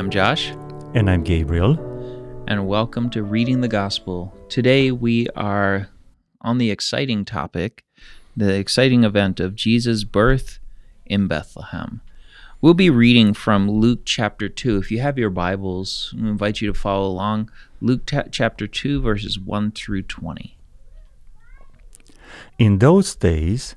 I'm Josh. And I'm Gabriel. And welcome to Reading the Gospel. Today we are on the exciting topic, the exciting event of Jesus' birth in Bethlehem. We'll be reading from Luke chapter 2. If you have your Bibles, I invite you to follow along. Luke t- chapter 2, verses 1 through 20. In those days,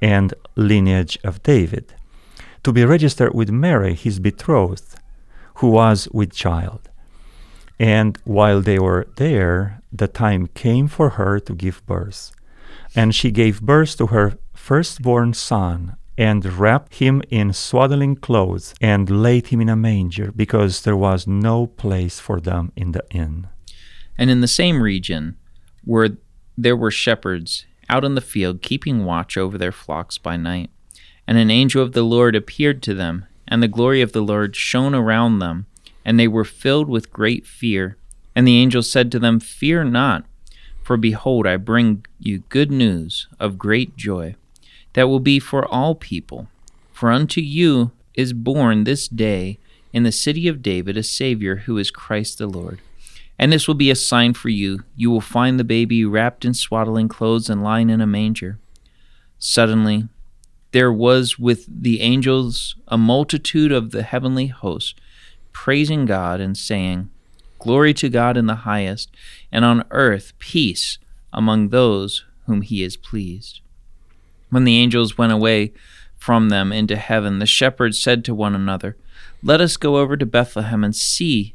and lineage of David, to be registered with Mary, his betrothed, who was with child. And while they were there, the time came for her to give birth. And she gave birth to her firstborn son, and wrapped him in swaddling clothes, and laid him in a manger, because there was no place for them in the inn. And in the same region, where there were shepherds out in the field, keeping watch over their flocks by night. And an angel of the Lord appeared to them, and the glory of the Lord shone around them, and they were filled with great fear. And the angel said to them, Fear not, for behold, I bring you good news of great joy, that will be for all people. For unto you is born this day in the city of David a Savior who is Christ the Lord. And this will be a sign for you. You will find the baby wrapped in swaddling clothes and lying in a manger. Suddenly, there was with the angels a multitude of the heavenly hosts, praising God and saying, Glory to God in the highest, and on earth peace among those whom he is pleased. When the angels went away from them into heaven, the shepherds said to one another, Let us go over to Bethlehem and see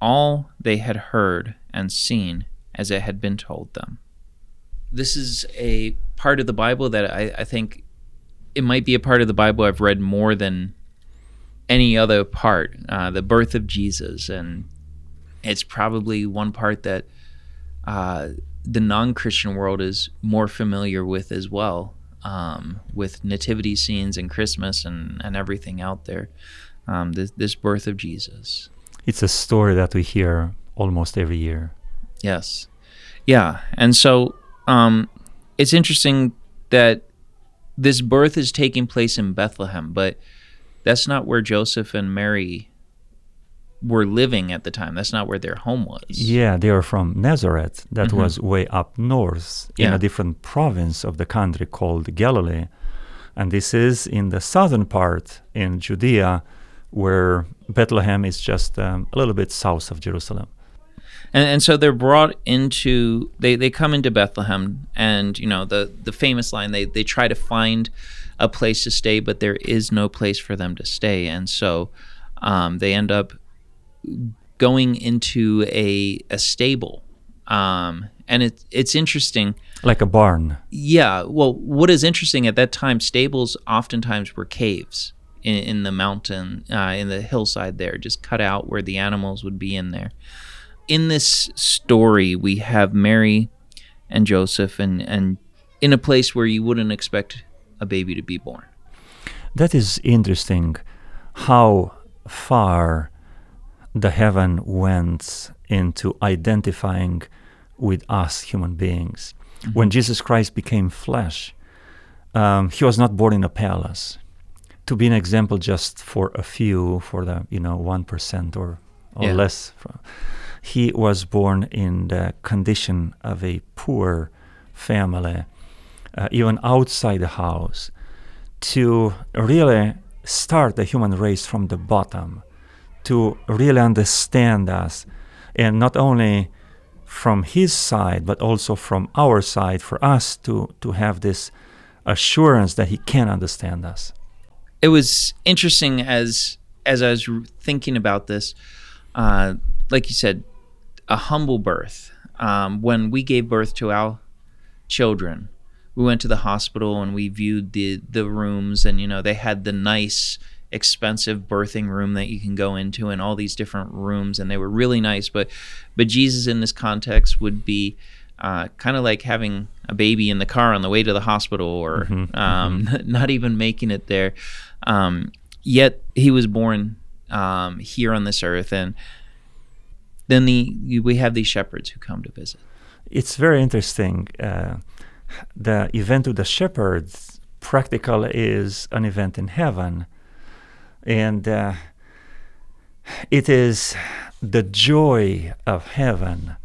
all they had heard and seen as it had been told them. This is a part of the Bible that I, I think it might be a part of the Bible I've read more than any other part, uh, the birth of Jesus, and it's probably one part that uh, the non-Christian world is more familiar with as well, um, with nativity scenes and Christmas and, and everything out there. Um, this, this birth of Jesus. It's a story that we hear almost every year. Yes, yeah, and so um, it's interesting that this birth is taking place in Bethlehem, but that's not where Joseph and Mary were living at the time. That's not where their home was. Yeah, they were from Nazareth. That mm-hmm. was way up north in yeah. a different province of the country called Galilee. And this is in the southern part in Judea, where Bethlehem is just um, a little bit south of Jerusalem. And, and so they're brought into they, they come into Bethlehem and you know the the famous line they they try to find a place to stay but there is no place for them to stay. And so um, they end up going into a a stable um, and it, it's interesting. Like a barn. Yeah well what is interesting at that time stables oftentimes were caves in, in the mountain uh, in the hillside there just cut out where the animals would be in there in this story, we have Mary and Joseph, and, and in a place where you wouldn't expect a baby to be born. That is interesting how far the heaven went into identifying with us human beings. Mm-hmm. When Jesus Christ became flesh, um, he was not born in a palace. To be an example, just for a few, for the you know one percent or or yeah. less he was born in the condition of a poor family, uh, even outside the house, to really start the human race from the bottom, to really understand us, and not only from His side, but also from our side, for us to, to have this assurance that He can understand us. It was interesting as as I was thinking about this. Uh, like you said, a humble birth. Um, when we gave birth to our children, we went to the hospital and we viewed the the rooms, and you know they had the nice expensive birthing room that you can go into and all these different rooms and they were really nice but but jesus in this context would be uh, kind of like having a baby in the car on the way to the hospital or mm-hmm, um, mm-hmm. not even making it there. Um, yet he was born um, here on this earth and then the we have these shepherds who come to visit. It's very interesting uh, the event of the shepherds practical is an event in heaven. And uh, it is the joy of heaven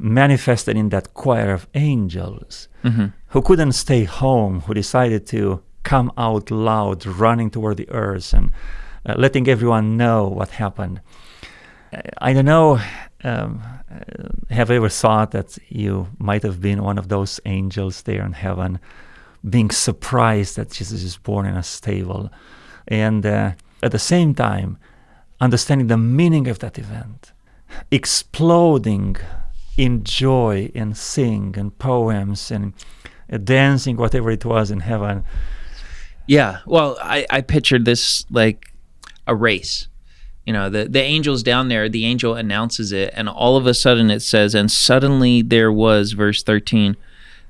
manifested in that choir of angels mm-hmm. who couldn't stay home, who decided to come out loud, running toward the earth and uh, letting everyone know what happened. I don't know. Um, have you ever thought that you might have been one of those angels there in heaven, being surprised that Jesus is born in a stable? and uh, at the same time understanding the meaning of that event, exploding in joy and sing and poems and uh, dancing, whatever it was in heaven. Yeah, well, I, I pictured this like a race. You know, the, the angel's down there, the angel announces it, and all of a sudden it says, and suddenly there was, verse 13,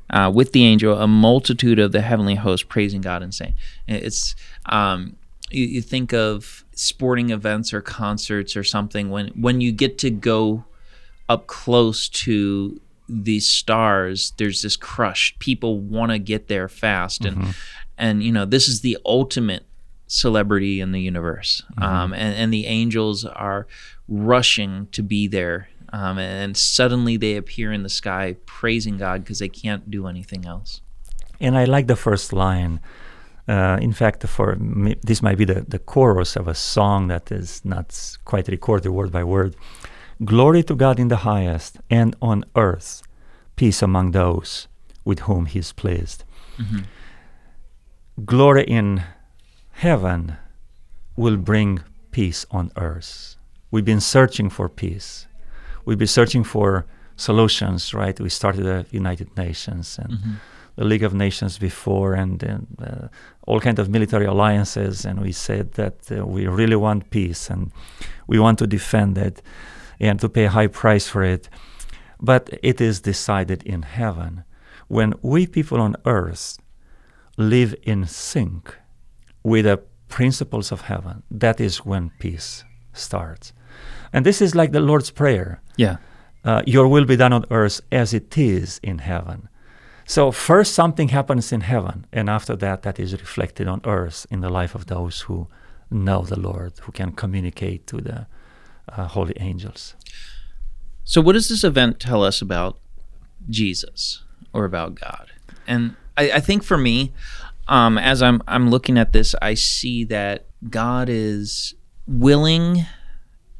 uh, with the angel, a multitude of the heavenly host praising God and saying, it's, um, you, you think of sporting events or concerts or something when when you get to go up close to these stars there's this crush people want to get there fast and mm-hmm. and you know this is the ultimate celebrity in the universe mm-hmm. um, and, and the angels are rushing to be there um, and suddenly they appear in the sky praising god because they can't do anything else and i like the first line uh, in fact, for me, this might be the, the chorus of a song that is not quite recorded word by word. Glory to God in the highest, and on earth, peace among those with whom He is pleased. Mm-hmm. Glory in heaven will bring peace on earth. We've been searching for peace. We've been searching for solutions, right? We started the United Nations and mm-hmm the League of Nations before and, and uh, all kind of military alliances, and we said that uh, we really want peace and we want to defend it and to pay a high price for it. But it is decided in heaven. When we people on earth live in sync with the principles of heaven, that is when peace starts. And this is like the Lord's Prayer. Yeah. Uh, your will be done on earth as it is in heaven. So, first, something happens in heaven, and after that, that is reflected on earth in the life of those who know the Lord, who can communicate to the uh, holy angels. So, what does this event tell us about Jesus or about God? And I, I think for me, um, as I'm I'm looking at this, I see that God is willing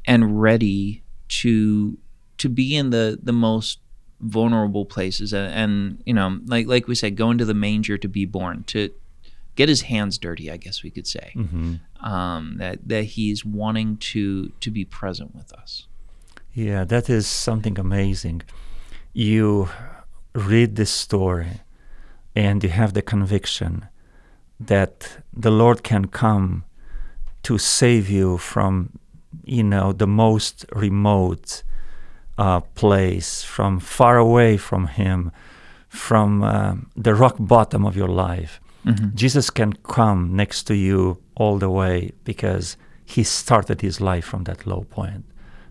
and ready to to be in the the most vulnerable places and, and, you know like like we said going to the manger to be born to get his hands dirty i guess we could say mm-hmm. um, that that he's wanting to to be present with us yeah that is something amazing you read this story and you have the conviction that the lord can come to save you from you know the most remote uh, place, from far away from Him, from uh, the rock bottom of your life. Mm-hmm. Jesus can come next to you all the way because He started His life from that low point,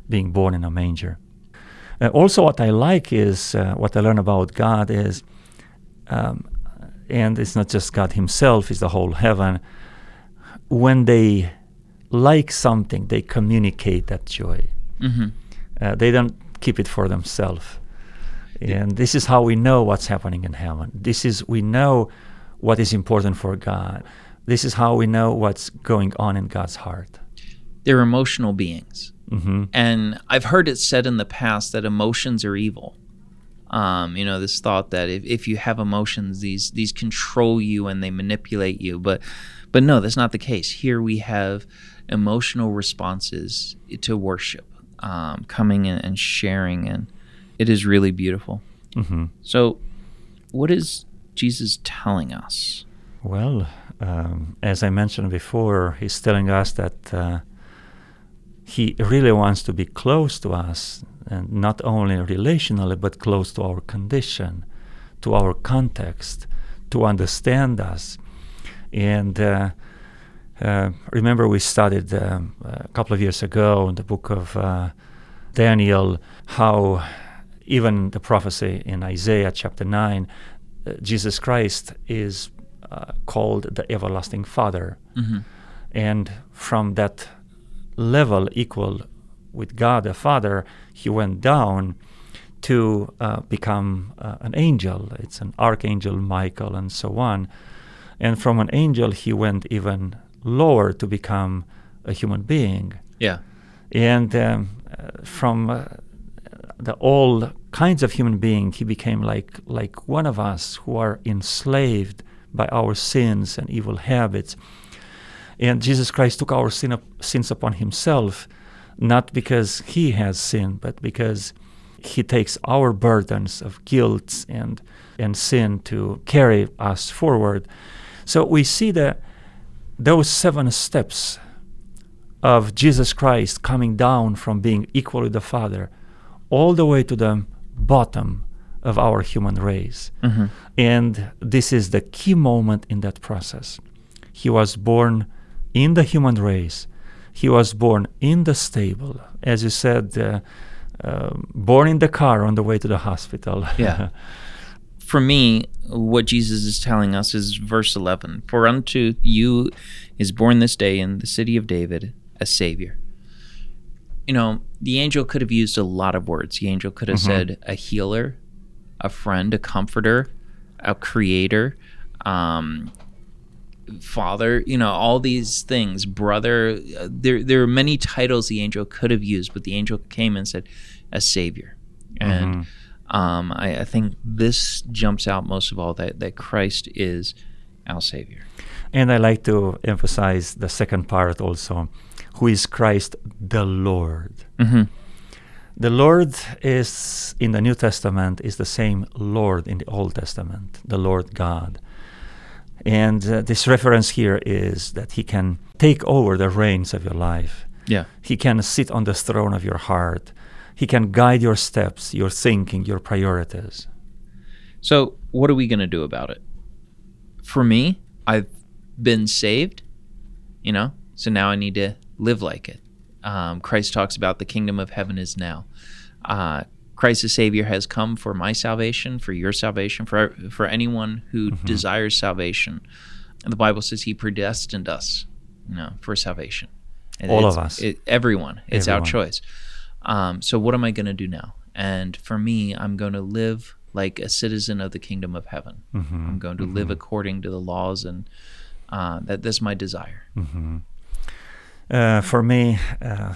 being born in a manger. Uh, also, what I like is uh, what I learn about God is, um, and it's not just God Himself, it's the whole heaven. When they like something, they communicate that joy. Mm-hmm. Uh, they don't keep it for themselves. And this is how we know what's happening in heaven. This is we know what is important for God. This is how we know what's going on in God's heart. they're emotional beings. hmm And I've heard it said in the past that emotions are evil. Um, you know, this thought that if, if you have emotions, these these control you and they manipulate you. But but no, that's not the case. Here we have emotional responses to worship, um, coming in and sharing, and it is really beautiful. hmm So, what is Jesus telling us? Well, um, as I mentioned before, he's telling us that uh, he really wants to be close to us, and not only relationally, but close to our condition, to our context, to understand us. And uh, uh, remember, we studied um, a couple of years ago in the book of uh, Daniel how even the prophecy in Isaiah chapter 9, uh, Jesus Christ is uh, called the everlasting Father. hmm And from that level, equal with God the Father, he went down to uh, become uh, an angel. It's an archangel Michael and so on. And from an angel, he went even lower to become a human being. Yeah. And um, uh, from uh, the all kinds of human being, he became like like one of us who are enslaved by our sins and evil habits. And Jesus Christ took our sin up, sins upon himself, not because he has sinned, but because he takes our burdens of guilt and and sin to carry us forward. So we see that those seven steps of Jesus Christ coming down from being equal with the Father all the way to the bottom of our human race. hmm And this is the key moment in that process. He was born in the human race. He was born in the stable, as you said, uh, uh, born in the car on the way to the hospital. Yeah. for me, what Jesus is telling us is verse 11 For unto you is born this day in the city of David a Savior. You know, the angel could have used a lot of words. The angel could have Mhm. said a healer, a friend, a comforter, a creator, um, father, you know, all these things, brother. There, there are many titles the angel could have used, but the angel came and said, a Savior. And Mhm. um, I, I think this jumps out most of all that, that Christ is our Savior. And I like to emphasize the second part also who is Christ the Lord. hmm The Lord is in the New Testament is the same Lord in the Old Testament, the Lord God. And uh, this reference here is that he can take over the reins of your life. Yeah. He can sit on the throne of your heart. He can guide your steps, your thinking, your priorities. So, what are we going to do about it? For me, I've been saved, you know, so now I need to live like it. Um, Christ talks about the kingdom of heaven is now. Uh, Christ the Savior has come for my salvation, for your salvation, for for anyone who desires salvation. And the Bible says He predestined us, you know, for salvation. And All of us. it- everyone. It's our choice. Um, so what am I going to do now? And for me, I'm going to live like a citizen of the kingdom of heaven. Mhm, I'm going to live according to the laws, and uh, that that's my desire. Uh, for me, uh,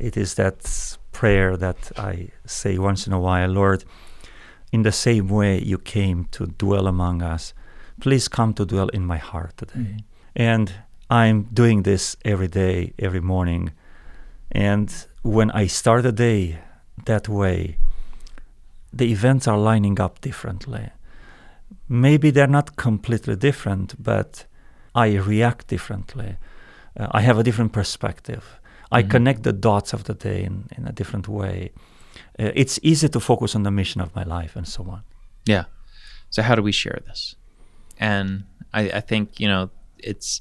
it is that prayer that I say once in a while Lord, in the same way you came to dwell among us, please come to dwell in my heart today. And I'm doing this every day, every morning. And when I start a day that way, the events are lining up differently. Maybe they're not completely different, but I react differently. Uh, I have a different perspective. I Mhm. connect the dots of the day in, in a different way. Uh, it's easy to focus on the mission of my life and so on. Yeah. So how do we share this? And I, I think you know it's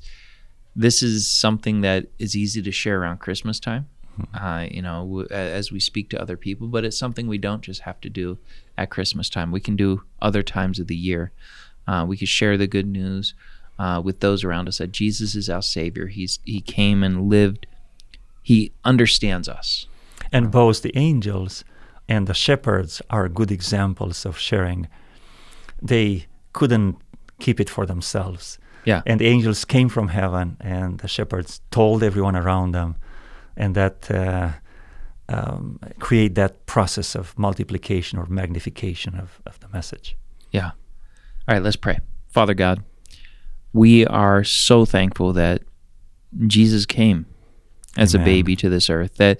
this is something that is easy to share around Christmas time. Uh, you know, w- as we speak to other people, but it's something we don't just have to do at Christmas time. We can do other times of the year. Uh, we can share the good news uh, with those around us that Jesus is our Savior. He's He came and lived. He understands us. And both the angels and the shepherds are good examples of sharing. They couldn't keep it for themselves. Yeah. And the angels came from heaven, and the shepherds told everyone around them and that uh, um, create that process of multiplication or magnification of, of the message. Yeah. All right, let's pray. Father God, we are so thankful that Jesus came as Amen. a baby to this earth, that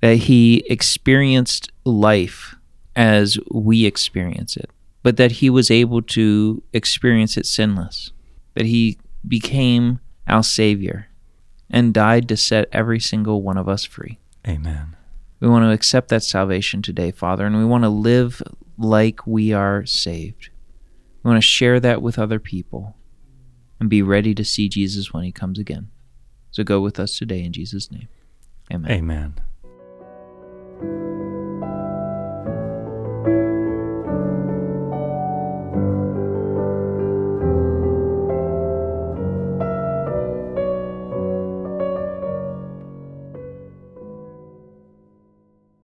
that he experienced life as we experience it, but that he was able to experience it sinless, that he became our savior and died to set every single one of us free. Amen. We want to accept that salvation today, Father, and we want to live like we are saved. We want to share that with other people and be ready to see Jesus when he comes again. So go with us today in Jesus' name. Amen. Amen.